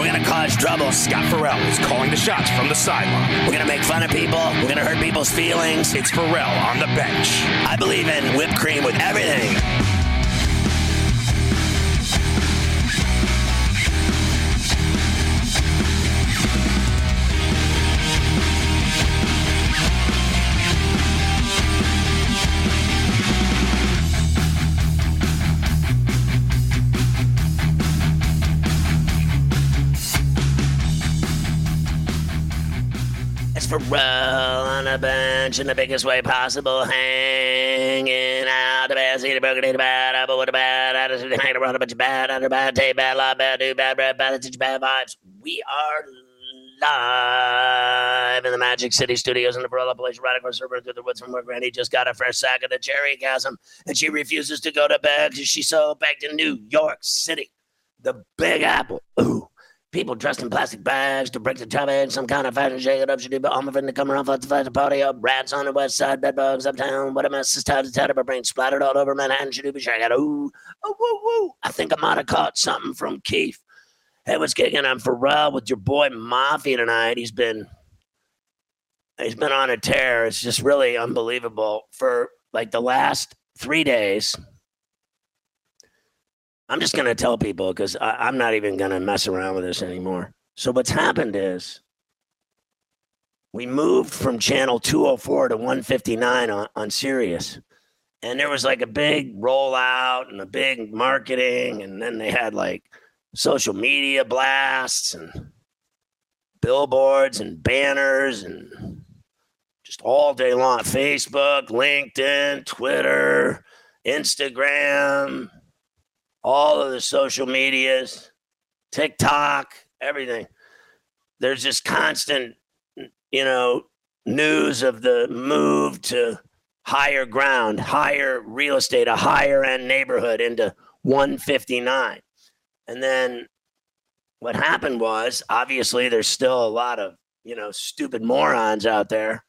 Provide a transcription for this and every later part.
We're gonna cause trouble. Scott Ferrall is calling the shots from the sideline. We're gonna make fun of people. We're gonna hurt people's feelings. It's Ferrall on the bench. I believe in whipped cream with everything. It's Ferrall on the bench in the biggest way possible, hanging out the bad seat, broken in the bad, apple with a bad attitude, hanging around a bunch of bad, under bad, tape, bad, lot, bad, do, bad, bad, bad, attitude, bad vibes. We are live in the Magic City Studios in the Barilla Place, right across the river through the woods from where Granny just got a fresh sack of the cherry chasm, and she refuses to go to bed because she's so back to New York City, the Big Apple. Ooh. People dressed in plastic bags to break the traffic, some kind of fashion shake it up, should do, but I'm a friend to come around for the party up. Rats on the west side, bed bugs uptown. What a mess is tied to tied up, my brain splattered all over Manhattan, should do, but shake it. Ooh, oh, woo, woo. I think I might have caught something from Keith. Hey, what's kicking? I'm Ferrall with your boy Mafia tonight. He's been he's been on a tear. It's just really unbelievable. For like the last three days, I'm just gonna tell people because I'm not even gonna mess around with this anymore. So what's happened is we moved from channel 204 to 159 on, on Sirius. And there was like a big rollout and a big marketing, and then they had like social media blasts and billboards and banners and just all day long Facebook, LinkedIn, Twitter, Instagram, all of the social medias, TikTok, everything. There's just constant, you know, news of the move to higher ground, higher real estate, a higher end neighborhood into 159. And then what happened was obviously there's still a lot of, you know, stupid morons out there,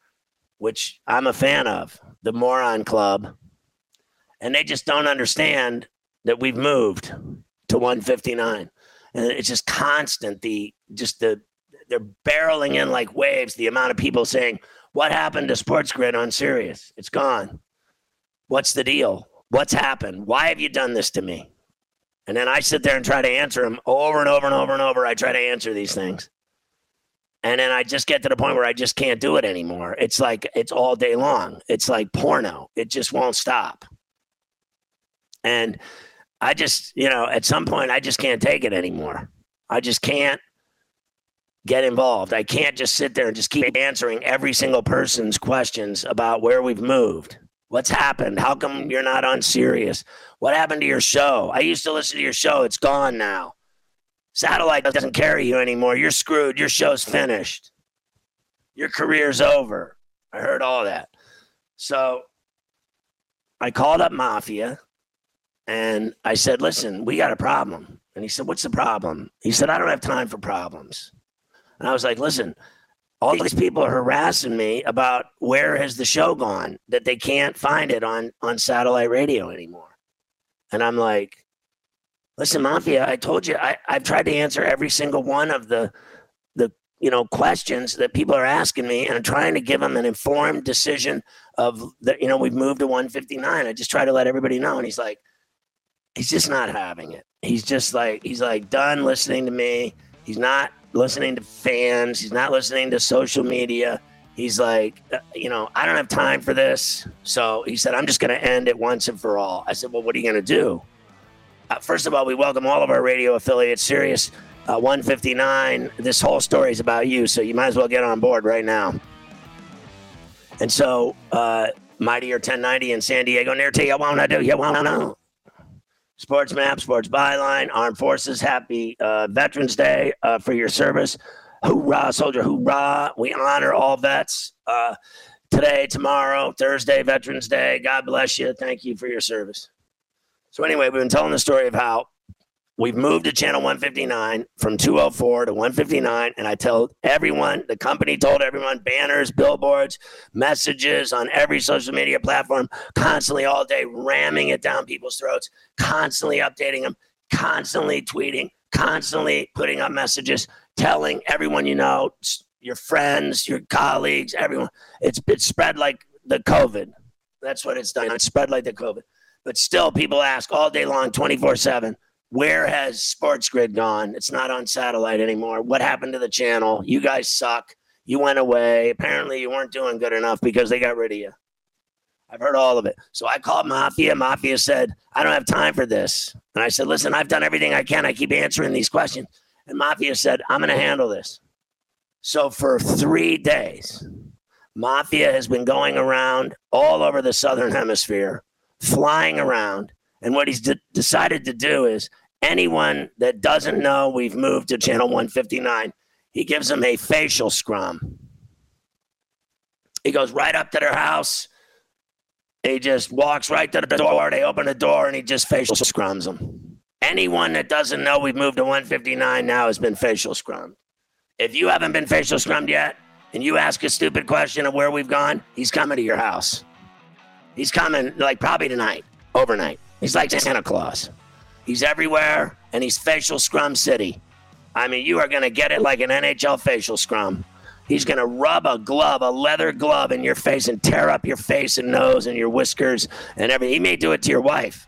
which I'm a fan of, the moron club. And they just don't understand that we've moved to 159. And it's just constant, the just the they're barreling in like waves, the amount of people saying, What happened to Sports Grid on Sirius? It's gone. What's the deal? What's happened? Why have you done this to me? And then I sit there and try to answer them over and over and over and over. I try to answer these things. And then I just get to the point where I just can't do it anymore. It's like it's all day long. It's like porno. It just won't stop. And I just, you know, at some point I just can't take it anymore. I just can't get involved. I can't just sit there and just keep answering every single person's questions about where we've moved. What's happened? How come you're not on Sirius? What happened to your show? I used to listen to your show. It's gone now. Satellite doesn't carry you anymore. You're screwed. Your show's finished. Your career's over. I heard all that. So I called up Mafia and I said, listen, we got a problem. And he said, what's the problem? He said, I don't have time for problems. And I was like, listen, all these people are harassing me about where has the show gone that they can't find it on on satellite radio anymore. And I'm like, listen, Mafia, I told you I, I've tried to answer every single one of the the you know questions that people are asking me and I'm trying to give them an informed decision of that, you know, we've moved to 159. I just try to let everybody know. And he's like, he's just not having it. He's just like he's like done listening to me. He's not listening to fans. He's not listening to social media. He's like, uh, you know, I don't have time for this. So he said, I'm just going to end it once and for all. I said, well, what are you going to do? Uh, first of all, we welcome all of our radio affiliates, Sirius uh, 159. This whole story is about you, so you might as well get on board right now. And so, uh, Mightier 1090 in San Diego, near to you wanna do, you wanna know. Sports Map, Sports Byline, Armed Forces, happy uh, Veterans Day uh, for your service. Hoorah, soldier, hoorah. We honor all vets uh, today, tomorrow, Thursday, Veterans Day. God bless you. Thank you for your service. So, anyway, we've been telling the story of how We've moved to channel 159 from 204 to 159. And I tell everyone, the company told everyone banners, billboards, messages on every social media platform, constantly all day, ramming it down people's throats, constantly updating them, constantly tweeting, constantly putting up messages, telling everyone you know, your friends, your colleagues, everyone. It's, it's spread like the COVID. That's what it's done. It's spread like the COVID. But still, people ask all day long, 24 7 where has Sports Grid gone? It's not on satellite anymore. What happened to the channel? You guys suck. You went away. Apparently, you weren't doing good enough because they got rid of you. I've heard all of it. So I called Mafia. Mafia said, I don't have time for this. And I said, Listen, I've done everything I can. I keep answering these questions. And Mafia said, I'm going to handle this. So for three days, Mafia has been going around all over the Southern Hemisphere, flying around. And what he's de- decided to do is anyone that doesn't know we've moved to channel 159, he gives them a facial scrum. He goes right up to their house. He just walks right to the door. They open the door and he just facial scrums them. Anyone that doesn't know we've moved to 159 now has been facial scrummed. If you haven't been facial scrummed yet and you ask a stupid question of where we've gone, he's coming to your house. He's coming like probably tonight, overnight. He's like Santa Claus. He's everywhere, and he's facial scrum city. I mean, you are going to get it like an NHL facial scrum. He's going to rub a glove, a leather glove, in your face and tear up your face and nose and your whiskers and everything. He may do it to your wife.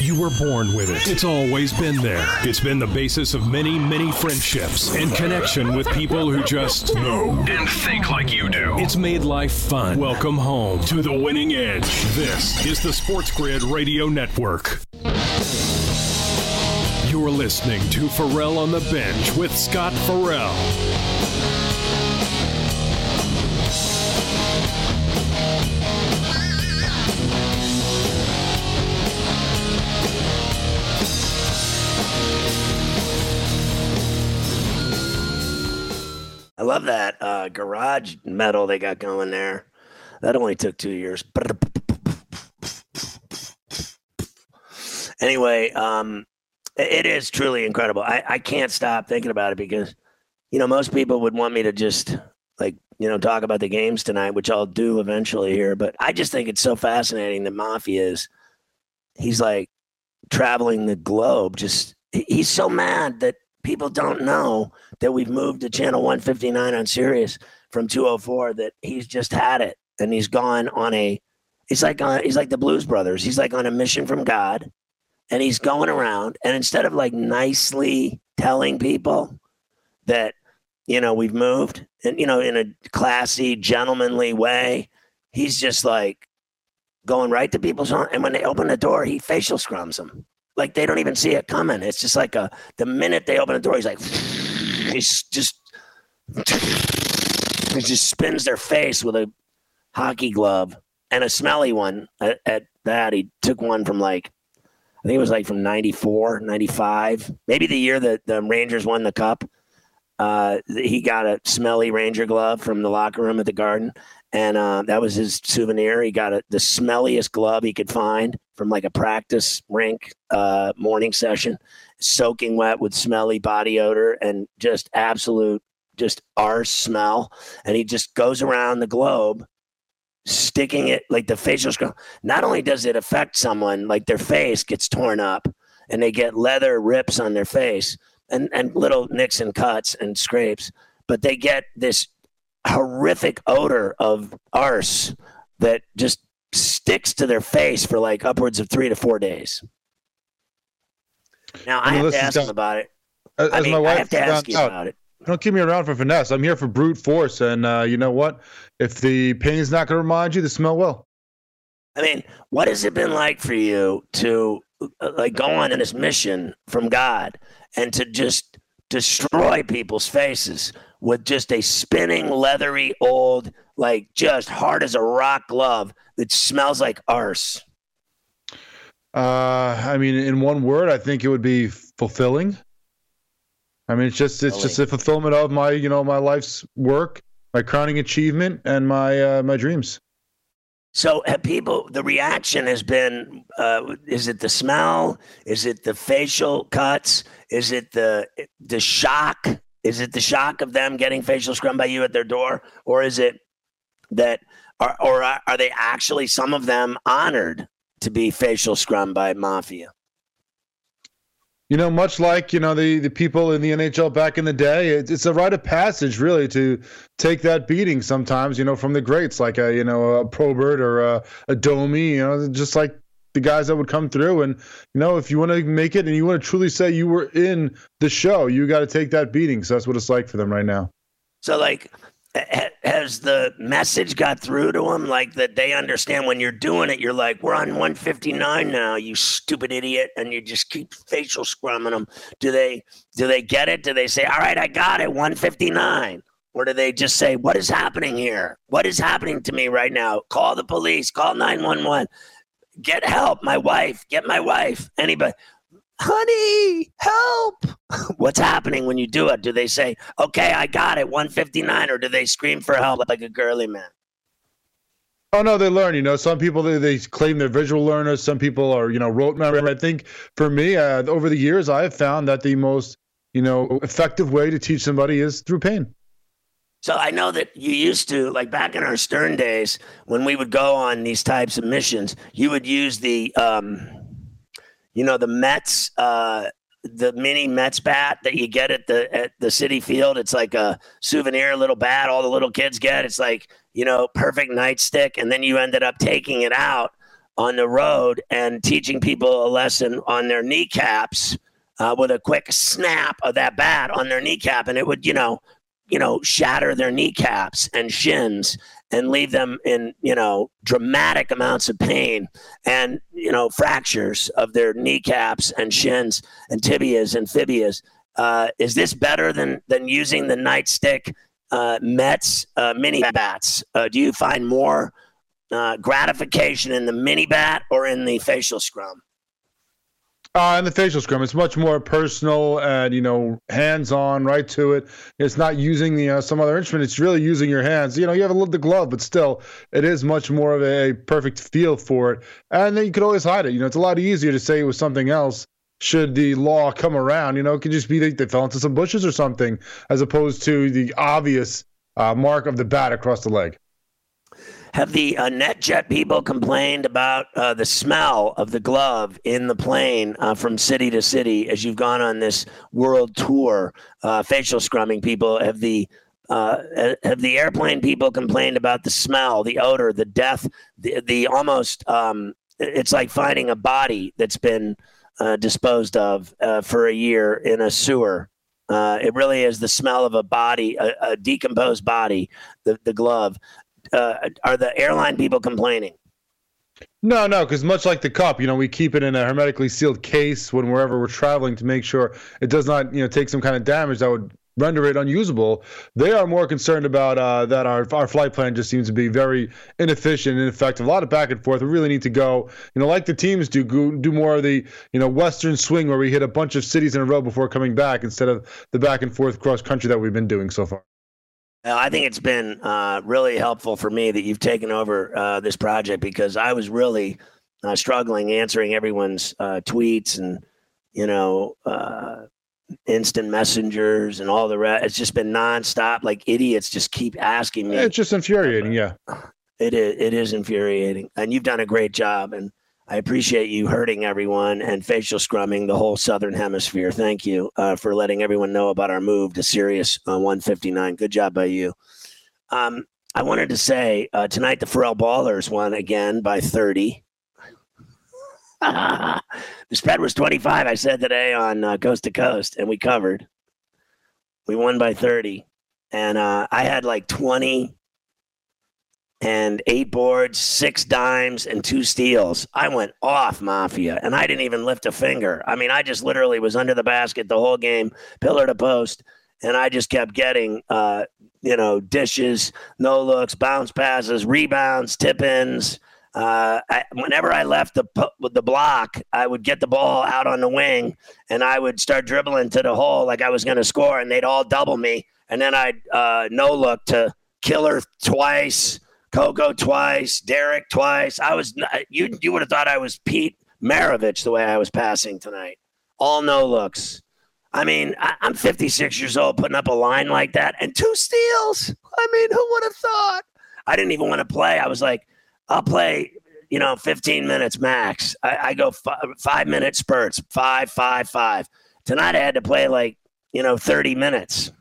You were born with it. It's always been there. It's been the basis of many, many friendships and connection with people who just know and think like you do. It's made life fun. Welcome home to the winning edge. This is the Sports Grid Radio Network. You're listening to Ferrall on the Bench with Scott Ferrall. I love that uh, garage metal they got going there. That only took two years. Anyway, um, It is truly incredible. I, I can't stop thinking about it because, you know, most people would want me to just like, you know, talk about the games tonight, which I'll do eventually here. But I just think it's so fascinating that Mafia is, he's like traveling the globe. Just, he's so mad that people don't know that we've moved to channel 159 on Sirius from 204, that he's just had it and he's gone on a, he's like, on, he's like the Blues Brothers. He's like on a mission from God and he's going around and instead of like nicely telling people that you know we've moved and you know in a classy gentlemanly way he's just like going right to people's home and when they open the door he facial scrums them like they don't even see it coming. It's just like a the minute they open the door he's like he's just he just spins their face with a hockey glove and a smelly one. At, at that he took one from like I think it was like from 94, 95, maybe the year that the Rangers won the cup. Uh, he got a smelly Ranger glove from the locker room at the Garden, and uh, that was his souvenir. He got a, the smelliest glove he could find from like a practice rink uh, morning session, soaking wet with smelly body odor and just absolute just arse smell. And he just goes around the globe sticking it like the facial scrub. Not only does it affect someone, like their face gets torn up and they get leather rips on their face and, and little nicks and cuts and scrapes, but they get this horrific odor of arse that just sticks to their face for like upwards of three to four days. Now I, I have to ask him about it. As I, mean, my wife I have to ask you out, about it. Don't keep me around for finesse. I'm here for brute force, and uh, you know what? If the pain's not going to remind you, the smell will. I mean, what has it been like for you to uh, like go on in this mission from God and to just destroy people's faces with just a spinning, leathery, old, like just hard as a rock glove that smells like arse? Uh, I mean, in one word, I think it would be fulfilling. I mean, it's just it's just a fulfillment of my you know my life's work my crowning achievement and my uh, my dreams. So have people the reaction has been uh, is it the smell? Is it the facial cuts? Is it the the shock? Is it the shock of them getting facial scrum by you at their door? Or is it that are, or are they actually some of them honored to be facial scrum by mafia? you know, much like you know the the people in the NHL back in the day, it's, it's a rite of passage really to take that beating. Sometimes, you know, from the greats like a you know a Probert or a, a Domi, you know, just like the guys that would come through. And you know, if you want to make it and you want to truly say you were in the show, you got to take that beating. So that's what it's like for them right now. So like has the message got through to them like that they understand when you're doing it you're like we're on 159 now you stupid idiot and you just keep facial scrumming them do they do they get it? Do they say all right i got it 159 or do they just say what is happening here? What is happening to me right now? Call the police call 911 get help my wife get my wife. Anybody honey, help. What's happening when you do it? Do they say, okay, I got it, 159, or do they scream for help like a girly man? Oh no, they learn. You know, some people they, they claim they're visual learners. Some people are you know rote memory. I think for me, uh, over the years, I have found that the most you know effective way to teach somebody is through pain. So I know that you used to, like back in our Stern days, when we would go on these types of missions, you would use the um, you know, the Mets, uh, the mini Mets bat that you get at the at the Citi Field. It's like a souvenir little bat all the little kids get. It's like you know, perfect nightstick, and then you ended up taking it out on the road and teaching people a lesson on their kneecaps uh, with a quick snap of that bat on their kneecap, and it would you know, you know, shatter their kneecaps and shins and leave them in, you know, dramatic amounts of pain and, you know, fractures of their kneecaps and shins and tibias and fibias. Uh, is this better than than using the nightstick uh, Mets uh, mini bats? Uh, do you find more uh, gratification in the mini bat or in the facial scrum? Uh, in the facial scrum, it's much more personal and you know hands-on, right to it. It's not using the uh, some other instrument. It's really using your hands. You know, you have a little the glove, but still, it is much more of a perfect feel for it. And then you could always hide it. You know, it's a lot easier to say it was something else should the law come around. You know, it could just be they, they fell into some bushes or something, as opposed to the obvious uh, mark of the bat across the leg. Have the uh, NetJet people complained about uh, the smell of the glove in the plane uh, from city to city as you've gone on this world tour? Uh, facial scrumming people have the uh, have the airplane people complained about the smell, the odor, the death, the, the almost um, it's like finding a body that's been uh, disposed of for a year in a sewer. it really is the smell of a body, a, a decomposed body, the, the glove uh, are the airline people complaining? No, no, because much like the cup, you know, we keep it in a hermetically sealed case when wherever we're traveling to make sure it does not, you know, take some kind of damage that would render it unusable. They are more concerned about uh, that our our flight plan just seems to be very inefficient and ineffective. A lot of back and forth. We really need to go, you know, like the teams do, go, do more of the, you know, western swing where we hit a bunch of cities in a row before coming back instead of the back and forth cross country that we've been doing so far. Uh, I think it's been uh, really helpful for me that you've taken over uh, this project because I was really uh, struggling answering everyone's uh, tweets and you know uh, instant messengers and all the rest. It's just been nonstop. Like idiots just keep asking me. It's just infuriating. Yeah, it is. It is infuriating, and you've done a great job. And I appreciate you hurting everyone and facial scrumming the whole southern hemisphere. Thank you uh, for letting everyone know about our move to Sirius uh, 159. Good job by you. Um, I wanted to say uh, tonight the Ferrall Ballers won again by 30. the spread was 25. I said today on uh, Coast to Coast, and we covered. We won by 30. And uh, I had like 20 and eight boards, six dimes, and two steals. I went off Mafia, and I didn't even lift a finger. I mean, I just literally was under the basket the whole game, pillar to post, and I just kept getting, uh, you know, dishes, no looks, bounce passes, rebounds, tip ins. Uh, I, whenever I left the the block, I would get the ball out on the wing, and I would start dribbling to the hole like I was going to score, and they'd all double me, and then I'd uh, no look to killer twice Coco twice, Derek twice. I was uh, you. You would have thought I was Pete Maravich the way I was passing tonight. All no looks. I mean, I, am 56 years old, putting up a line like that and two steals. I mean, who would have thought? I didn't even want to play. I was like, I'll play, you know, 15 minutes max. I, I go f- five minute spurts, five, five, five. Tonight I had to play like, you know, 30 minutes.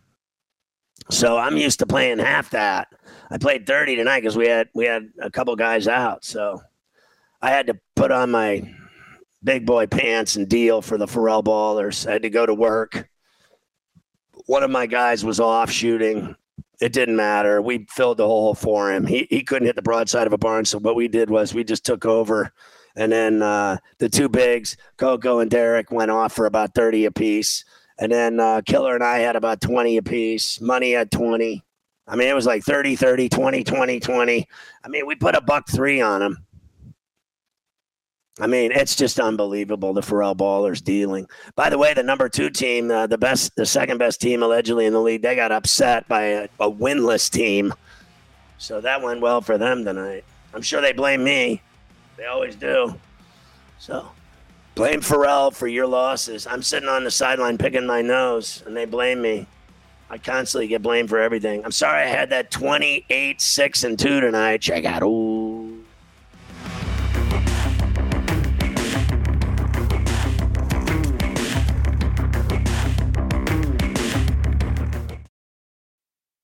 So I'm used to playing half that. I played 30 tonight because we had we had a couple guys out. So I had to put on my big boy pants and deal for the Ferrall Ballers. I had to go to work. One of my guys was off shooting. It didn't matter. We filled the hole for him. He he couldn't hit the broadside of a barn. So what we did was we just took over. And then uh, the two bigs, Coco and Derek, went off for about 30 apiece. And then uh, Killer and I had about 20 apiece. Money had 20. I mean, it was like 30, 30, 20, 20, 20. I mean, we put a buck three on him. I mean, it's just unbelievable the Ferrall Ballers dealing. By the way, the number two team, uh, the best, the second best team allegedly in the league, they got upset by a, a winless team. So that went well for them tonight. I'm sure they blame me. They always do. So blame Ferrall for your losses. I'm sitting on the sideline picking my nose, and they blame me. I constantly get blamed for everything. I'm sorry I had that 28, 6, and 2 tonight. Check out. Ooh.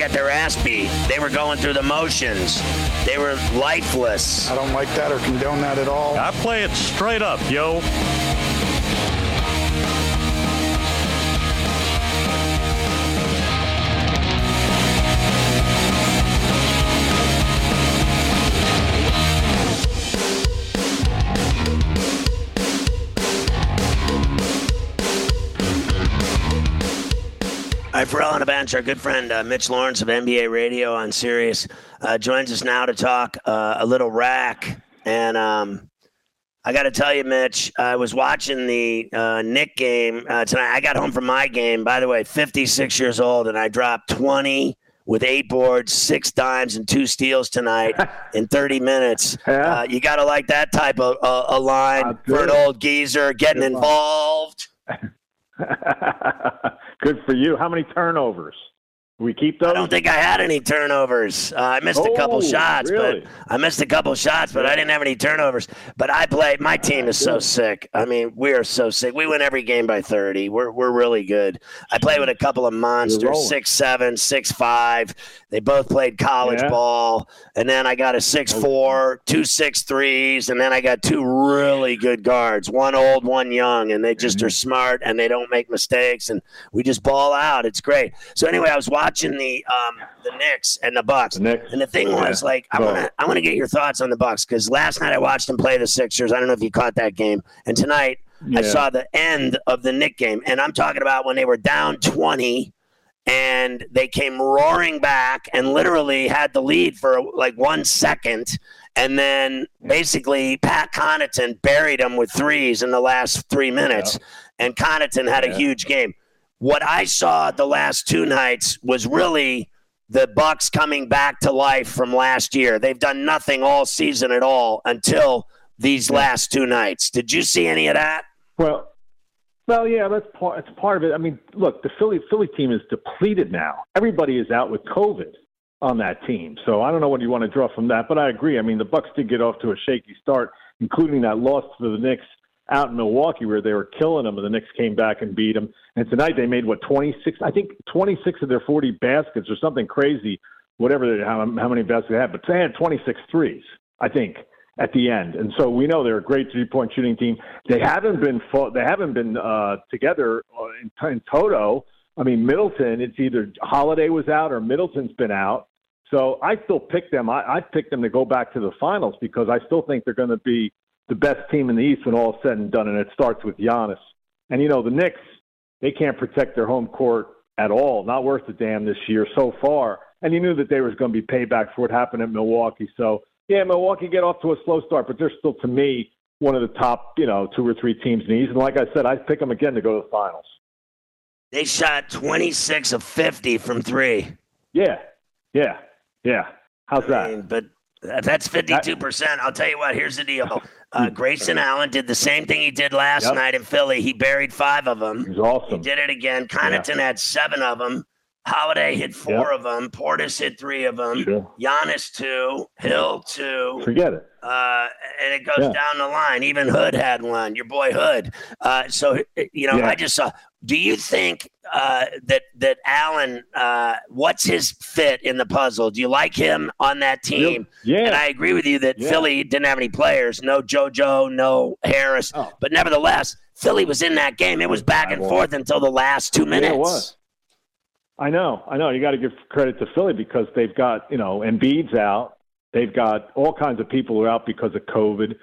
Got their ass beat. They were going through the motions. They were lifeless. I don't like that or condone that at all. I play it straight up, yo. All right, all on the bench, our good friend uh, Mitch Lawrence of NBA Radio on Sirius uh, joins us now to talk uh, a little rack. And um, I got to tell you, Mitch, I was watching the uh, Knick game uh, tonight. I got home from my game, by the way, 56 years old, and I dropped 20 with eight boards, six dimes, and two steals tonight in 30 minutes. Yeah. Uh, you got to like that type of uh, a line for an old geezer getting involved. Good for you. How many turnovers? We keep those. I don't think I had any turnovers. Uh, I missed a couple Oh, shots, really? but I missed a couple shots, but I didn't have any turnovers. But I play. My team is so sick. I mean, we are so sick. We win every game by thirty. We're we're really good. I play with a couple of monsters, six seven, six five. They both played college Yeah. ball, and then I got a six four, two six threes, and then I got two really good guards, one old, one young, and they just Mm-hmm. are smart and they don't make mistakes, and we just ball out. It's great. So anyway, I was watching the um, the Knicks and the Bucks, The Knicks. and the thing was Yeah. like I want to I want to get your thoughts on the Bucks because last night I watched them play the Sixers. I don't know if you caught that game, and tonight I saw the end of the Knick game, and I'm talking about when they were down twenty. And they came roaring back and literally had the lead for like one second. And then basically Pat Connaughton buried them with threes in the last three minutes. And Connaughton had a huge game. What I saw the last two nights was really the Bucks coming back to life from last year. They've done nothing all season at all until these last two nights. Did you see any of that? Well, well, yeah, that's part. It's part of it. I mean, look, the Philly Philly team is depleted now. Everybody is out with COVID on that team, so I don't know what you want to draw from that. But I agree. I mean, the Bucks did get off to a shaky start, including that loss to the Knicks out in Milwaukee, where they were killing them, and the Knicks came back and beat them. And tonight they made what twenty six? I think twenty six of their forty baskets or something crazy. Whatever they, how, how many baskets they had, but they had 26 threes, I think at the end. And so we know they're a great three point shooting team. They haven't been fought, they haven't been uh, together uh, in, in toto. I mean, Middleton, it's either Holiday was out or Middleton's been out. So I still pick them. I, I pick them to go back to the finals because I still think they're going to be the best team in the East when all is said and done. And it starts with Giannis. And you know, the Knicks, they can't protect their home court at all. Not worth a damn this year so far. And you knew that there was going to be payback for what happened at Milwaukee. So yeah, Milwaukee get off to a slow start, but they're still, to me, one of the top, you know, two or three teams in the East. And like I said, I pick them again to go to the finals. They shot 26 of 50 from three. Yeah, yeah, yeah. How's I that? mean, but uh, that's 52%. I'll tell you what, here's the deal. Uh, Grayson Allen did the same thing he did last Yep. night in Philly. He buried five of them. He's He awesome. did it again. Connaughton had seven of them. Holiday hit four Yep. of them. Portis hit three of them. Sure. Giannis two. Hill two. Forget it. Uh, and it goes Yeah. down the line. Even Hood had one. Your boy Hood. Uh, so you know, Yeah. I just saw. Do you think uh, that that Allen? Uh, what's his fit in the puzzle? Do you like him on that team? Yeah. And I agree with you that Yeah. Philly didn't have any players. No JoJo, no Harris. Oh. But nevertheless, Philly was in that game. It was back and forth until the last two minutes. Yeah, it was. I know, I know. You got to give credit to Philly because they've got you know Embiid's out. They've got all kinds of people who are out because of COVID.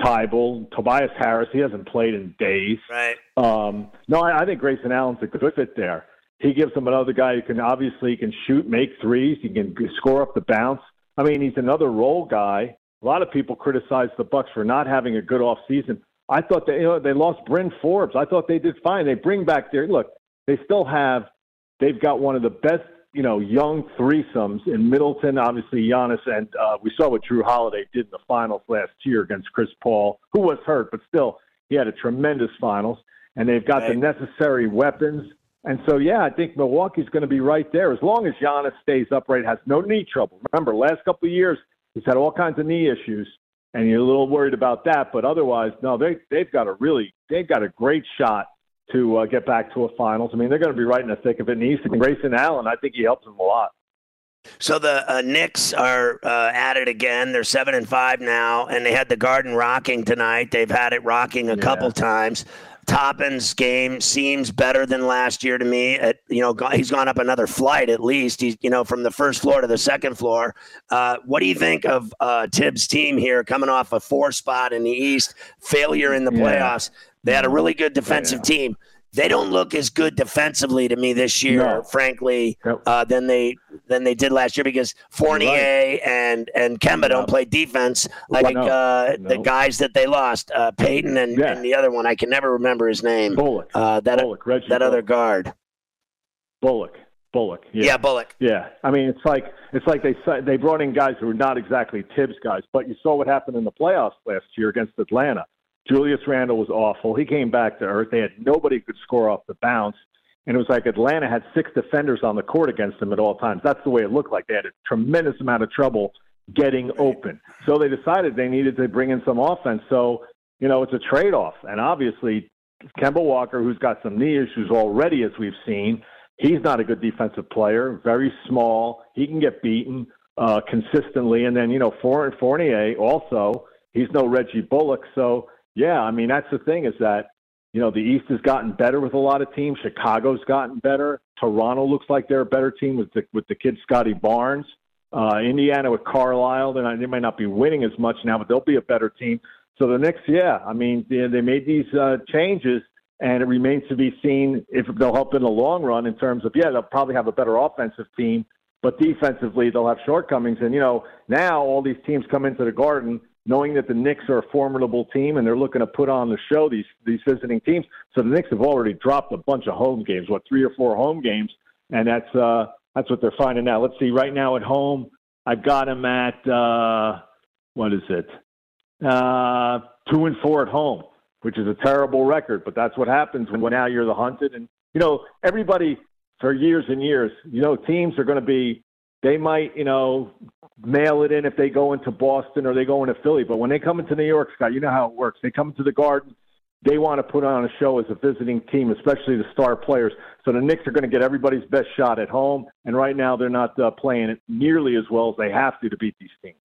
Thybulle, Tobias Harris, he hasn't played in days. Right. Um, no, I, I think Grayson Allen's a good fit there. he gives them another guy who can obviously can shoot, make threes, he can score up the bounce. I mean, he's another role guy. A lot of people criticize the Bucks for not having a good off season. I thought they you know they lost Bryn Forbes. I thought they did fine. They bring back their look. They still have. They've got one of the best you know young threesomes in Middleton. Obviously, Giannis and uh, we saw what Jrue Holiday did in the finals last year against Chris Paul, who was hurt, but still he had a tremendous finals. And they've got right. the necessary weapons. And so, yeah, I think Milwaukee's going to be right there as long as Giannis stays upright, has no knee trouble. Remember, last couple of years he's had all kinds of knee issues and you're a little worried about that. But otherwise, no, they they've got a really they've got a great shot to uh, get back to a finals. I mean, they're going to be right in the thick of it. And East and Grayson Allen, I think he helps them a lot. So the uh, Knicks are uh, at it again. They're seven and five now, and they had the Garden rocking tonight. They've had it rocking a yeah. couple times. Toppin's game seems better than last year to me. At, you know, he's gone up another flight at least. He's you know from the first floor to the second floor. Uh, what do you think of uh, Thibs' team here, coming off a four spot in the East, failure in the playoffs? Yeah. They had a really good defensive yeah. team. They don't look as good defensively to me this year, no. frankly, uh, than they than they did last year because Fournier right. and and Kemba don't play defense like no. uh, the guys that they lost, uh, Payton and, yeah. and, the other one. I can never remember his name. Bullock. Uh, that Bullock. That Bullock. other guard. Bullock. Bullock. Yeah. yeah. Bullock. Yeah, I mean it's like it's like they they brought in guys who were not exactly Thibs guys, but you saw what happened in the playoffs last year against Atlanta. Julius Randle was awful. He came back to earth. They had nobody could score off the bounce. And it was like Atlanta had six defenders on the court against them at all times. That's the way it looked like. They had a tremendous amount of trouble getting open. So they decided they needed to bring in some offense. So, you know, it's a trade off. And obviously, Kemba Walker, who's got some knee issues already, as we've seen, he's not a good defensive player, very small. He can get beaten uh, consistently. And then, you know, Fournier also, he's no Reggie Bullock. So, yeah, I mean that's the thing is that you know the East has gotten better with a lot of teams. Chicago's gotten better. Toronto looks like they're a better team with the with the kid Scottie Barnes. Uh, Indiana with Carlisle, they're they might not be winning as much now, but they'll be a better team. So the Knicks, yeah, I mean they, they made these uh, changes, and it remains to be seen if they'll help in the long run in terms of yeah, they'll probably have a better offensive team, but defensively they'll have shortcomings. And you know now all these teams come into the Garden knowing that the Knicks are a formidable team and they're looking to put on the show these these visiting teams. So the Knicks have already dropped a bunch of home games, what three or four home games, and that's uh, that's what they're finding out. Let's see, right now at home, I've got them at uh, what is it, uh, two and four at home, which is a terrible record, but that's what happens when now you're the hunted, and you know everybody for years and years, you know teams are going to be they might, you know, mail it in if they go into Boston or they go into Philly. But when they come into New York, Scott, you know how it works. They come into the Garden. They want to put on a show as a visiting team, especially the star players. So the Knicks are going to get everybody's best shot at home. And right now, they're not uh, playing it nearly as well as they have to to beat these teams.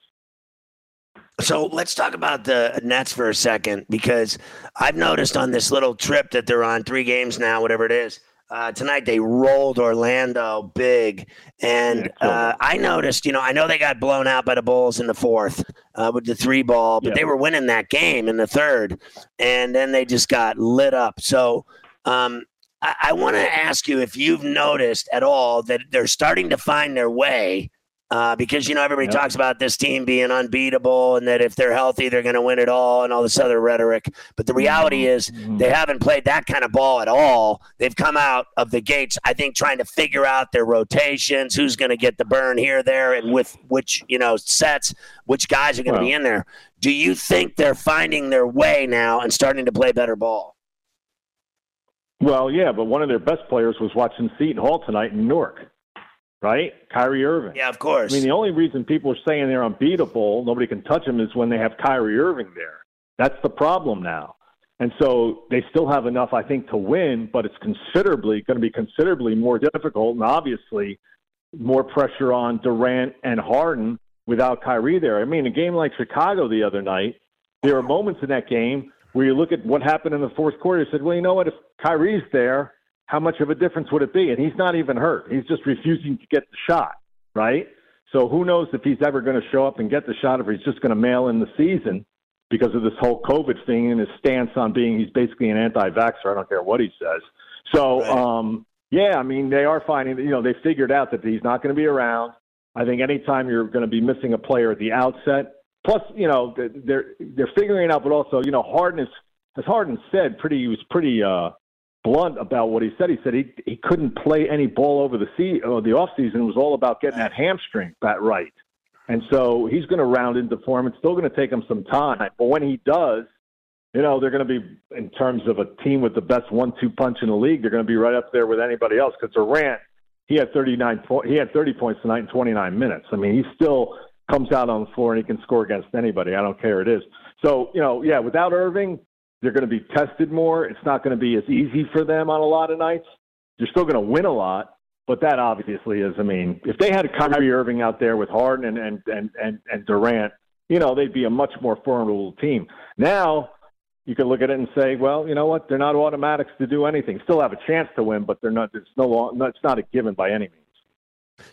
So let's talk about the Nets for a second because I've noticed on this little trip that they're on, three games now, whatever it is uh, tonight they rolled Orlando big, and uh, I noticed. You know, I know they got blown out by the Bulls in the fourth uh, with the three ball, but yeah. they were winning that game in the third, and then they just got lit up. So. Um, I, I want to ask you if you've noticed at all that they're starting to find their way uh, because you know everybody yep. talks about this team being unbeatable and that if they're healthy they're going to win it all and all this other rhetoric. But the reality mm-hmm. is mm-hmm. they haven't played that kind of ball at all. They've come out of the gates, I think, trying to figure out their rotations, who's going to get the burn here, there, and with which you know sets, which guys are going to well, be in there. Do you think they're finding their way now and starting to play better ball? Well, yeah, but one of their best players was watching Seton Hall tonight in Newark right? Kyrie Irving. Yeah, of course. I mean, the only reason people are saying they're unbeatable, nobody can touch them, is when they have Kyrie Irving there. That's the problem now. And so they still have enough, I think, to win, but it's considerably going to be considerably more difficult, and obviously more pressure on Durant and Harden without Kyrie there. I mean, a game like Chicago the other night, there are moments in that game where you look at what happened in the fourth quarter. You said, well, you know what? If Kyrie's there, how much of a difference would it be? And he's not even hurt. He's just refusing to get the shot, right? So who knows if he's ever going to show up and get the shot, if he's just going to mail in the season because of this whole COVID thing and his stance on being he's basically an anti-vaxxer. I don't care what he says. So, right. um, Yeah, I mean they are finding. You know, they figured out that he's not going to be around. I think anytime you're going to be missing a player at the outset, plus you know they're they're figuring out, but also you know Harden is as Harden said, pretty he was pretty uh, blunt about what he said. He said he he couldn't play any ball over the sea or uh, the off season. It was all about getting that hamstring that right. And so he's going to round into form. It's still going to take him some time, but when he does, you know they're going to be in terms of a team with the best one-two punch in the league. They're going to be right up there with anybody else. Because Durant, he had 39 po- he had 30 points tonight in 29 minutes. I mean, he still comes out on the floor and he can score against anybody. I don't care it is. So you know, yeah, without Irving, they're going to be tested more. It's not going to be as easy for them on a lot of nights. You're still going to win a lot, but that obviously is. I mean, if they had Kyrie Irving out there with Harden and and and and, and Durant, you know, they'd be a much more formidable team. Now you can look at it and say, well, you know what? They're not automatics to do anything. Still have a chance to win, but they're not. It's no. It's not a given by any means.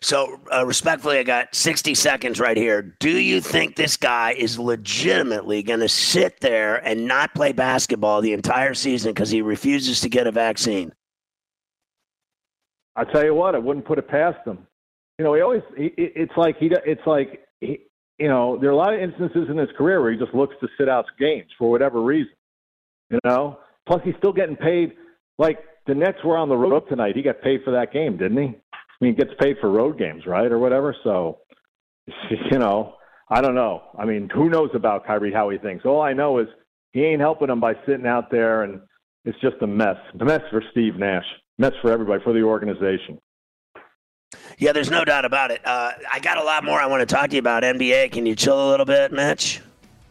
So, uh, respectfully, I got 60 seconds right here. Do you think this guy is legitimately going to sit there and not play basketball the entire season because he refuses to get a vaccine? I tell you what, I wouldn't put it past him. You know, he always, he, it's like he, it's like, he, you know, there are a lot of instances in his career where he just looks to sit out games for whatever reason. You know, plus he's still getting paid. Like the Nets were on the road tonight. He got paid for that game, didn't he? I mean, gets paid for road games, right, or whatever. So, you know, I don't know. I mean, who knows about Kyrie? How he thinks? All I know is he ain't helping him by sitting out there, and it's just a mess. A mess for Steve Nash. Mess for everybody, for the organization. Yeah, there's no doubt about it. Uh, I got a lot more I want to talk to you about NBA. Can you chill a little bit, Mitch?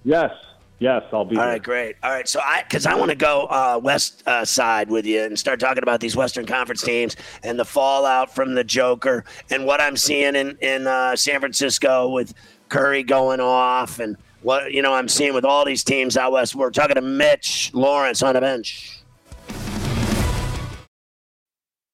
Yes. Yes, I'll be. All right, great. All right, so I because I want to go uh, west uh, side with you and start talking about these Western Conference teams and the fallout from the Joker and what I'm seeing in in uh, San Francisco with Curry going off and what you know I'm seeing with all these teams out west. We're talking to Mitch Lawrence on the bench.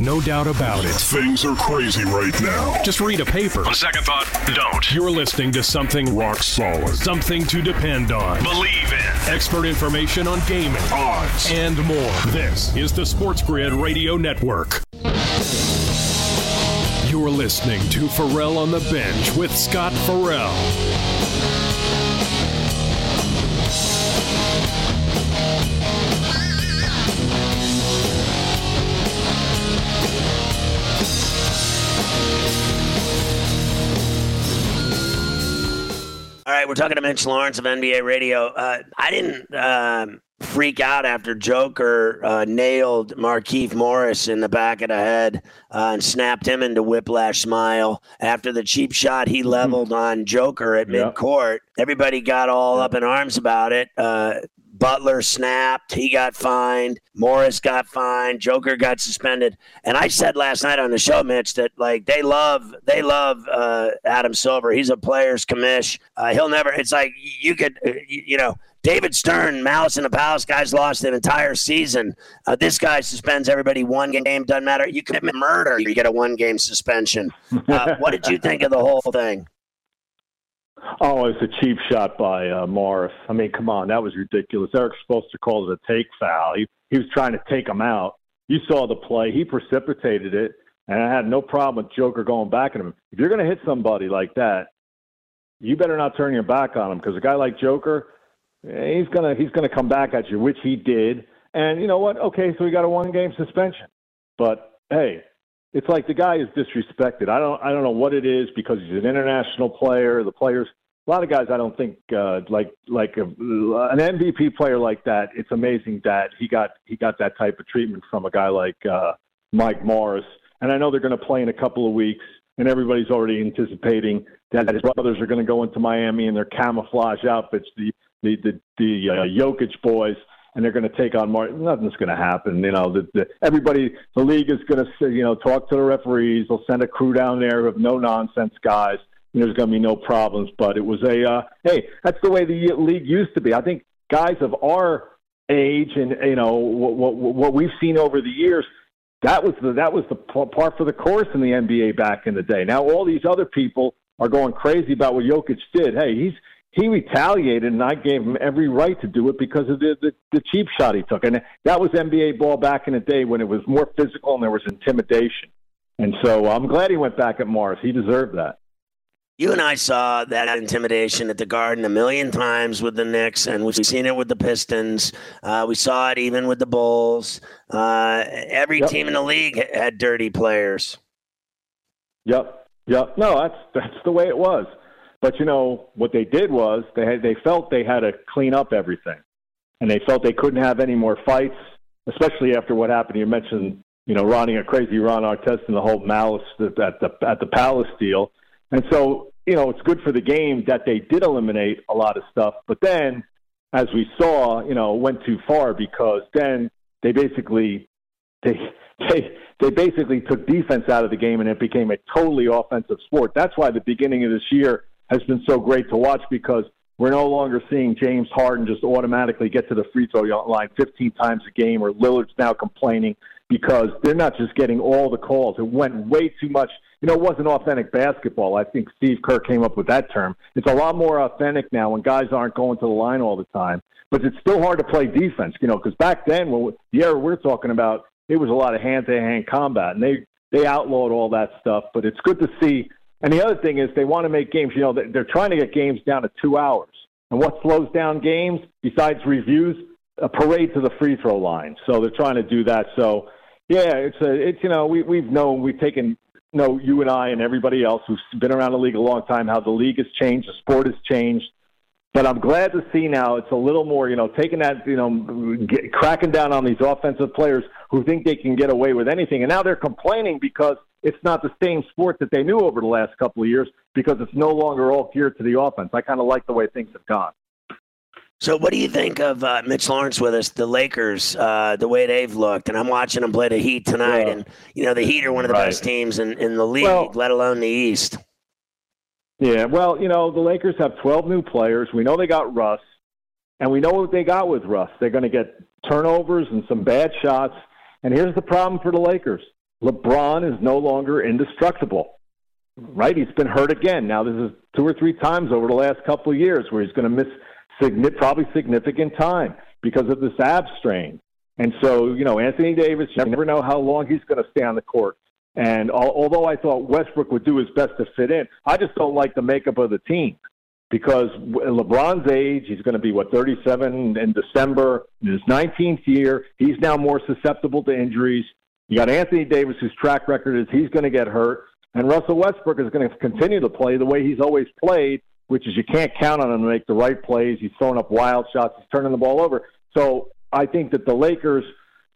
No doubt about it. Things are crazy right now. Just read a paper. On second thought, don't. You're listening to something rock solid. Something to depend on. Believe in. Expert information on gaming, odds, and more. This is the Sports Grid Radio Network. You're listening to Ferrall on the Bench with Scott Ferrall. All right, we're talking to Mitch Lawrence of NBA Radio. Uh, I didn't um, freak out after Joker uh, nailed Markieff Morris in the back of the head uh, and snapped him into whiplash smile after the cheap shot he leveled on Joker at Yeah. midcourt. everybody got all up in arms about it. Butler snapped. He got fined. Morris got fined. Joker got suspended. And I said last night on the show, Mitch, that like they love they love uh, Adam Silver. He's a player's commish. Uh, he'll never. It's like you could uh, you, you know. David Stern, Malice in the Palace, guys lost an entire season. Uh, this guy suspends everybody one game. Doesn't matter. You commit murder, you get a one game suspension. Uh, what did you think of the whole thing? Oh, it's a cheap shot by uh, Morris. I mean, come on, that was ridiculous. Eric's supposed to call it a take foul. He, he was trying to take him out. You saw the play. He precipitated it, and I had no problem with Joker going back at him. If you're going to hit somebody like that, you better not turn your back on him because a guy like Joker, eh, he's gonna he's gonna come back at you, which he did. And you know what? Okay, so he got a one game suspension. But hey, it's like the guy is disrespected. I don't I don't know what it is because he's an international player. The players, a lot of guys, I don't think uh, like like a, an MVP player like that. It's amazing that he got he got that type of treatment from a guy like uh, Mike Morris. And I know they're going to play in a couple of weeks, and everybody's already anticipating that his brothers are going to go into Miami in their camouflage outfits. The the the, the uh, Jokic boys and they're going to take on Martin. Nothing's going to happen. You know, the, the, everybody, the league is going to, you know, talk to the referees. They'll send a crew down there of no nonsense guys. And there's going to be no problems. But it was a, uh, hey, that's the way the league used to be. I think guys of our age and you know what, what, what we've seen over the years, that was the that was the part for the course in the NBA back in the day. Now all these other people are going crazy about what Jokic did. Hey, he's he retaliated, and I gave him every right to do it because of the, the, the cheap shot he took. And that was NBA ball back in the day when it was more physical and there was intimidation. And so I'm glad he went back at Morris. He deserved that. You and I saw that intimidation at the Garden a million times with the Knicks, and we've seen it with the Pistons. Uh, we saw it even with the Bulls. Uh, every yep. team in the league had dirty players. Yep. Yep. No, that's that's the way it was. But you know what they did was they had, they felt they had to clean up everything, and they felt they couldn't have any more fights, especially after what happened. You mentioned you know running a crazy Ron Artest and the whole malice at the at the Palace deal, and so you know it's good for the game that they did eliminate a lot of stuff. But then, as we saw, you know, went too far because then they basically they they they basically took defense out of the game and it became a totally offensive sport. That's why the beginning of this year has been so great to watch because we're no longer seeing James Harden just automatically get to the free throw line 15 times a game, or Lillard's now complaining because they're not just getting all the calls. It went way too much. You know, it wasn't authentic basketball. I think Steve Kerr came up with that term. It's a lot more authentic now when guys aren't going to the line all the time. But it's still hard to play defense, you know, because back then, when the era we're talking about, it was a lot of hand-to-hand combat, and they they outlawed all that stuff. But it's good to see and the other thing is they want to make games, you know, they're trying to get games down to two hours. And what slows down games, besides reviews, a parade to the free throw line. So they're trying to do that. So, yeah, it's a, it's you know, we we've known we've taken you know you and I and everybody else who's been around the league a long time how the league has changed, the sport has changed. But I'm glad to see now it's a little more, you know, taking that, you know, get, cracking down on these offensive players who think they can get away with anything, and now they're complaining because it's not the same sport that they knew over the last couple of years because it's no longer all geared to the offense. I kind of like the way things have gone. So, what do you think of uh, Mitch Lawrence with us, the Lakers, uh, the way they've looked? And I'm watching them play the Heat tonight, yeah. and you know the Heat are one of the right. best teams in, in the league, well, let alone the East. Yeah, well, you know the Lakers have 12 new players. We know they got Russ, and we know what they got with Russ. They're going to get turnovers and some bad shots. And here's the problem for the Lakers: LeBron is no longer indestructible. Right? He's been hurt again. Now this is two or three times over the last couple of years where he's going to miss signi- probably significant time because of this ab strain. And so, you know, Anthony Davis, you never know how long he's going to stay on the court. And although I thought Westbrook would do his best to fit in, I just don't like the makeup of the team because LeBron's age, he's going to be, what, 37 in December, in his 19th year. He's now more susceptible to injuries. You got Anthony Davis, whose track record is he's going to get hurt, and Russell Westbrook is going to continue to play the way he's always played, which is you can't count on him to make the right plays. He's throwing up wild shots. He's turning the ball over. So I think that the Lakers,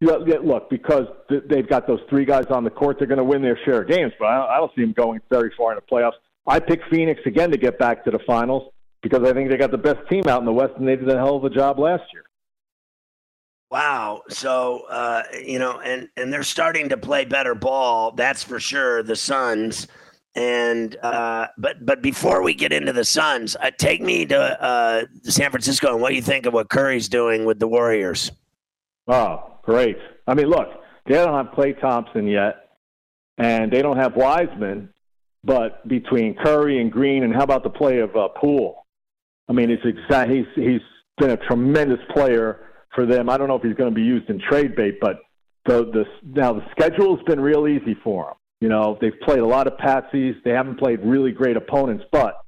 look, because they've got those three guys on the court, they're going to win their share of games. But I don't see them going very far in the playoffs. I pick Phoenix again to get back to the finals. because I think they got the best team out in the West, and they did a hell of a job last year. Wow. So uh, you know, and and they're starting to play better ball. That's for sure. The Suns. And uh, but but before we get into the Suns, uh, take me to uh, San Francisco and what do you think of what Curry's doing with the Warriors. Oh, great! I mean, look, they don't have Klay Thompson yet, and they don't have Wiseman. But between Curry and Green, and how about the play of uh, Poole? I mean, it's exact. He's he's been a tremendous player for them. I don't know if he's going to be used in trade bait, but the the now the schedule's been real easy for him. You know, they've played a lot of patsies. They haven't played really great opponents, but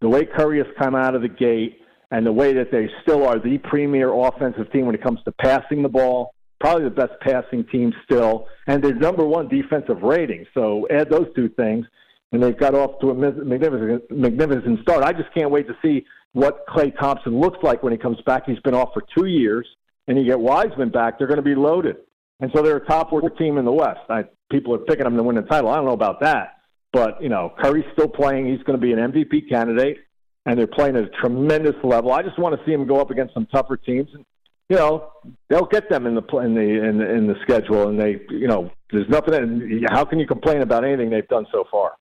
the way Curry has come out of the gate and the way that they still are the premier offensive team when it comes to passing the ball, probably the best passing team still, and their number one defensive rating. So add those two things, and they've got off to a magnificent, magnificent start. I just can't wait to see what Klay Thompson looks like when he comes back. He's been off for two years, and you get Wiseman back, they're going to be loaded. And so they're a top four team in the West. I, people are picking them to win the title. I don't know about that, but you know, Curry's still playing. He's going to be an MVP candidate, and they're playing at a tremendous level. I just want to see him go up against some tougher teams. And, you know, they'll get them in the in the in the, in the schedule, and they, you know, there's nothing. How can you complain about anything they've done so far?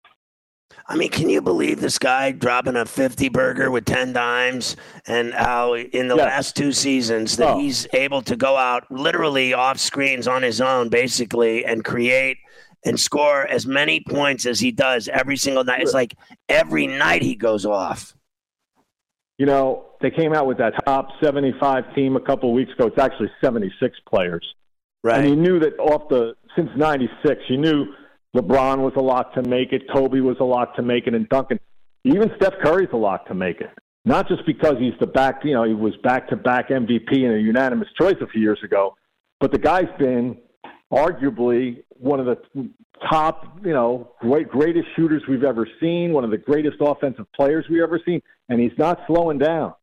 I mean, can you believe this guy dropping a 50 burger with 10 dimes and how in the yes. last two seasons that oh. he's able to go out literally off screens on his own, basically, and create and score as many points as he does every single night. It's like every night he goes off. You know, they came out with that top 75 team a couple of weeks ago. It's actually 76 players. Right. And you knew that off the, since 96, you knew – LeBron was a lot to make it. Kobe was a lot to make it, and Duncan. Even Steph Curry's a lot to make it. Not just because he's the back, you know, he was back to back MVP and a unanimous choice a few years ago, but the guy's been arguably one of the top, you know, great, greatest shooters we've ever seen, one of the greatest offensive players we've ever seen, and he's not slowing down.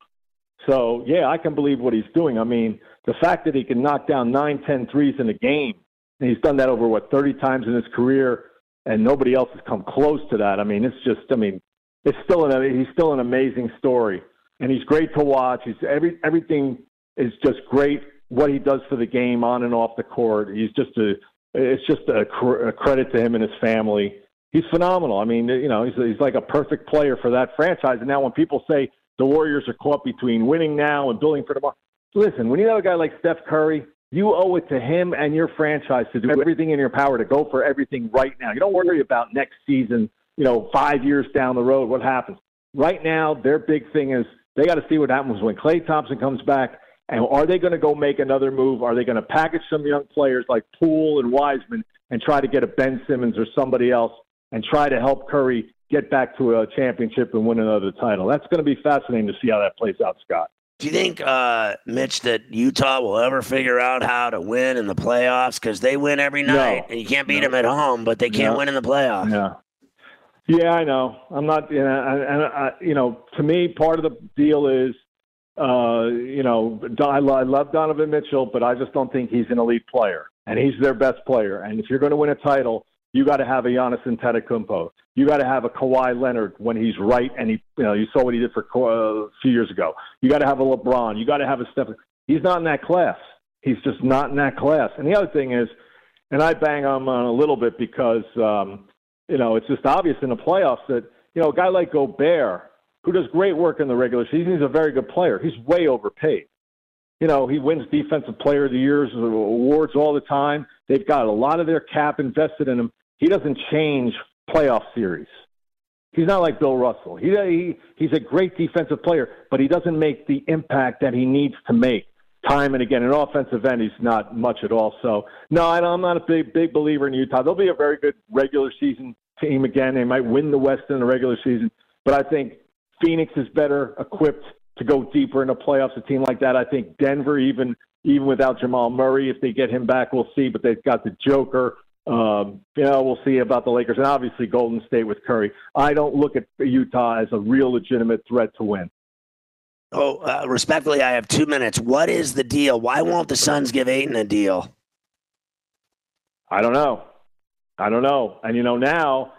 So, yeah, I can believe what he's doing. I mean, the fact that he can knock down nine, ten threes in a game and he's done that over what 30 times in his career, and nobody else has come close to that. I mean, it's just, I mean, it's still an he's still an amazing story, and he's great to watch. He's every everything is just great. What he does for the game on and off the court, he's just a it's just a, a credit to him and his family. He's phenomenal. I mean, you know, he's he's like a perfect player for that franchise. And now when people say the Warriors are caught between winning now and building for tomorrow, listen, when you have a guy like Steph Curry you owe it to him and your franchise to do everything in your power to go for everything right now. You don't worry about next season, you know, five years down the road, what happens. Right now, their big thing is they got to see what happens when Klay Thompson comes back. And are they going to go make another move? Are they going to package some young players like Poole and Wiseman and try to get a Ben Simmons or somebody else and try to help Curry get back to a championship and win another title? That's going to be fascinating to see how that plays out, Scott. Do you think, uh, Mitch, that Utah will ever figure out how to win in the playoffs? Because they win every night, no. and you can't beat no. them at home, but they can't no. win in the playoffs. Yeah, yeah, I know. I'm not, you know, and I, you know, to me, part of the deal is, uh, you know, I love Donovan Mitchell, but I just don't think he's an elite player, and he's their best player. And if you're going to win a title, you got to have a Giannis Antetokounmpo. You got to have a Kawhi Leonard when he's right, and he, you know, you saw what he did for uh, a few years ago. You got to have a LeBron. You got to have a Steph. He's not in that class. He's just not in that class. And the other thing is, and I bang on on a little bit because, um, you know, it's just obvious in the playoffs that you know a guy like Gobert, who does great work in the regular season, he's a very good player. He's way overpaid. You know, he wins Defensive Player of the Year's awards all the time. They've got a lot of their cap invested in him he doesn't change playoff series. He's not like Bill Russell. He, he he's a great defensive player, but he doesn't make the impact that he needs to make time and again. In offensive end, he's not much at all. So no, I'm not a big big believer in Utah. They'll be a very good regular season team again. They might win the West in the regular season, but I think Phoenix is better equipped to go deeper in the playoffs. A team like that, I think Denver, even even without Jamal Murray, if they get him back, we'll see. But they've got the Joker. Um, you know, we'll see about the Lakers and obviously Golden State with Curry. I don't look at Utah as a real legitimate threat to win. Oh, uh, respectfully, I have two minutes. What is the deal? Why won't the Suns give Ayton a deal? I don't know. I don't know. And you know now,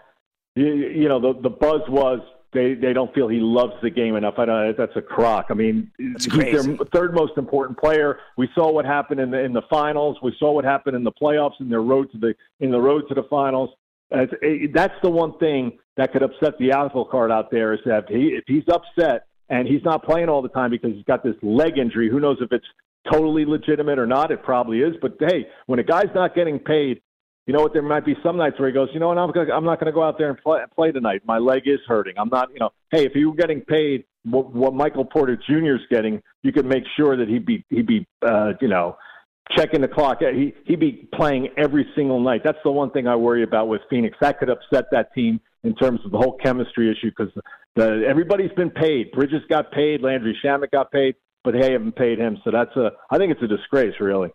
you, you know the the buzz was they they don't feel he loves the game enough. I don't. That's a crock. I mean, That's he's crazy. their third most important player. We saw what happened in the in the finals. We saw what happened in the playoffs in their road to the in the road to the finals. It- eh, that's the one thing that could upset the apple cart out there is that he, if he's upset and he's not playing all the time because he's got this leg injury. Who knows if it's totally legitimate or not? It probably is. But hey, when a guy's not getting paid, you know what? There might be some nights where he goes, you know what? I'm gonna, I'm not going to go out there and play, play tonight. My leg is hurting. I'm not, you know. Hey, if you were getting paid what, what Michael Porter Jr. is getting, you could make sure that he'd be he'd be uh, you know checking the clock. He he'd be playing every single night. That's the one thing I worry about with Phoenix. That could upset that team in terms of the whole chemistry issue because everybody's been paid. Bridges got paid. Landry Shamet got paid, but they haven't paid him. So that's a. I think it's a disgrace, really.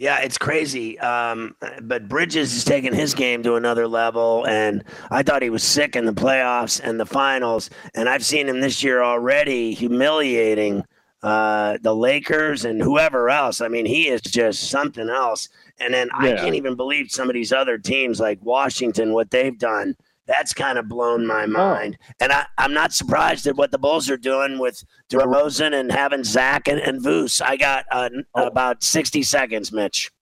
Yeah, it's crazy. Um, but Bridges is taking his game to another level, and I thought he was sick in the playoffs and the finals. And I've seen him this year already humiliating uh, the Lakers and whoever else. I mean, he is just something else. And then I can't even believe some of these other teams like Washington, what they've done. That's kind of blown my mind. And I, I'm not surprised at what the Bulls are doing with DeRozan and having Zach and, and Vooch. I got uh, about 60 seconds, Mitch.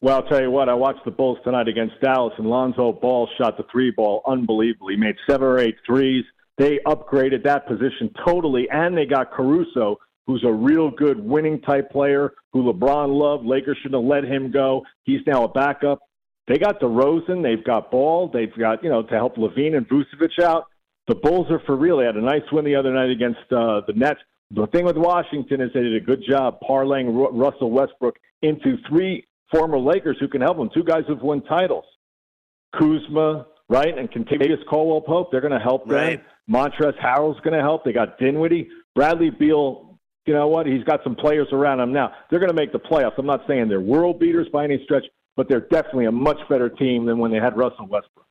Well, I'll tell you what, I watched the Bulls tonight against Dallas, and Lonzo Ball shot the three ball unbelievably. He made seven or eight threes. They upgraded that position totally, and they got Caruso, who's a real good winning type player who LeBron loved. Lakers shouldn't have let him go. He's now a backup. They got DeRozan. They've got Ball. They've got, you know, to help LaVine and Vucevic out. The Bulls are for real. They had a nice win the other night against uh, the Nets. The thing with Washington is they did a good job parlaying Ru- Russell Westbrook into three former Lakers who can help them. Two guys who've won titles. Kuzma, right, and Kentavious Caldwell Pope. They're going to help them. Right. Montrezl Harrell's going to help. They got Dinwiddie, Bradley Beal. You know what? He's got some players around him now. They're going to make the playoffs. I'm not saying they're world beaters by any stretch, but they're definitely a much better team than when they had Russell Westbrook.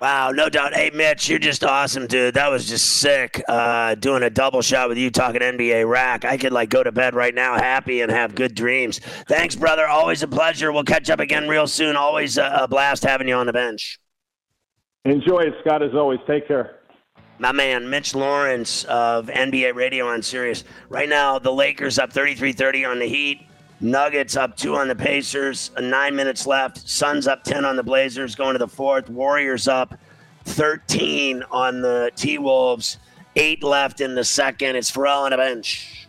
Wow, no doubt. Hey, Mitch, you're just awesome, dude. That was just sick. Uh, doing a double shot with you talking NBA rack. I could like go to bed right now happy and have good dreams. Thanks, brother. Always a pleasure. We'll catch up again real soon. Always a, a blast having you on the bench. Enjoy it, Scott, as always. Take care. My man, Mitch Lawrence of NBA Radio on Sirius. Right now, the Lakers up 33 30 on the Heat. Nuggets up two on the Pacers. uh, Nine minutes left. Suns up 10 on the Blazers. Going to the fourth. Warriors up 13 on the T Wolves. Eight left in the second. It's Ferrall on a bench.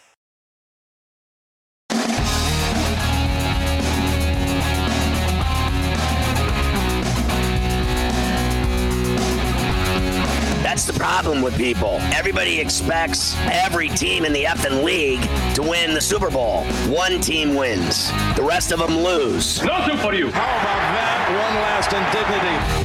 Problem with people. Everybody expects every team in the effing league to win the Super Bowl. One team wins, the rest of them lose. Nothing for you. How about that? One last indignity.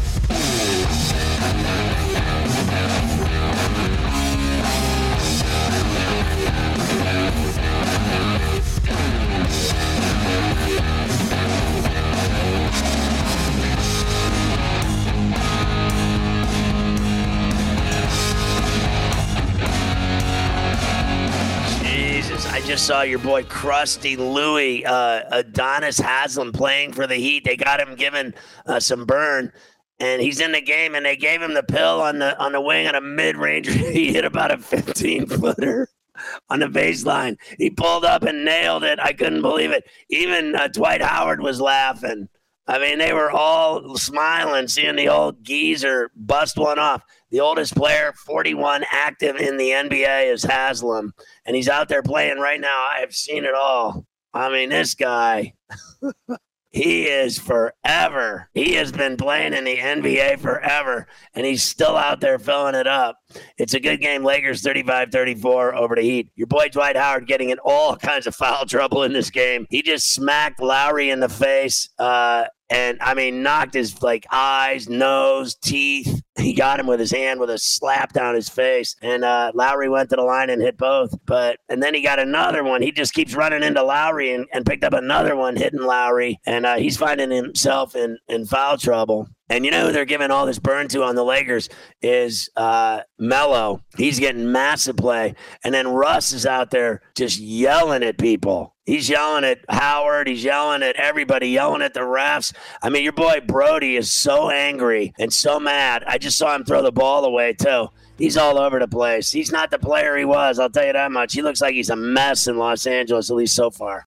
I just saw your boy Krusty Louie, uh, Udonis Haslem playing for the Heat. They got him given uh, some burn, and he's in the game. And they gave him the pill on the on the wing on a mid range. he hit about a 15 footer on the baseline. He pulled up and nailed it. I couldn't believe it. Even uh, Dwight Howard was laughing. I mean, they were all smiling, seeing the old geezer bust one off. The oldest player, 41 active in the NBA, is Haslem, and he's out there playing right now. I have seen it all. I mean, this guy. he is forever. He has been playing in the NBA forever, and he's still out there filling it up. It's a good game. Lakers 35 34 over the Heat. Your boy Dwight Howard getting in all kinds of foul trouble in this game. He just smacked Lowry in the face. Uh, and I mean, knocked his like eyes, nose, teeth. He got him with his hand with a slap down his face. And uh, Lowry went to the line and hit both. But and then he got another one. He just keeps running into Lowry and, and picked up another one, hitting Lowry. And uh, he's finding himself in in foul trouble. And you know who they're giving all this burn to on the Lakers is uh, Melo. He's getting massive play. And then Russ is out there just yelling at people. He's yelling at Howard. He's yelling at everybody, yelling at the refs. I mean, your boy Brodie is so angry and so mad. I just saw him throw the ball away, too. He's all over the place. He's not the player he was, I'll tell you that much. He looks like he's a mess in Los Angeles, at least so far.